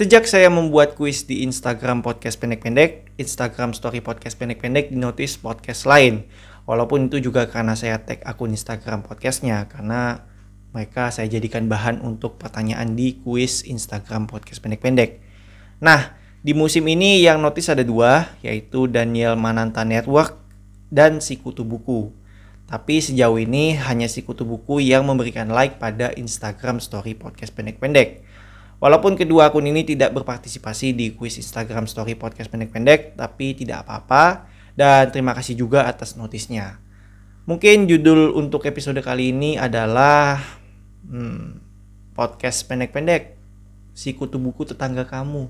Sejak saya membuat kuis di Instagram podcast pendek-pendek, Instagram story podcast pendek-pendek di notice podcast lain. Walaupun itu juga karena saya tag akun Instagram podcastnya, karena mereka saya jadikan bahan untuk pertanyaan di kuis Instagram podcast pendek-pendek. Nah, di musim ini yang notice ada dua, yaitu Daniel Mananta Network dan Sikutu Buku. Tapi sejauh ini hanya Sikutu Buku yang memberikan like pada Instagram story podcast pendek-pendek. Walaupun kedua akun ini tidak berpartisipasi di kuis Instagram Story Podcast pendek-pendek, tapi tidak apa-apa. Dan terima kasih juga atas notisnya. Mungkin judul untuk episode kali ini adalah hmm, podcast pendek-pendek si kutu buku tetangga kamu.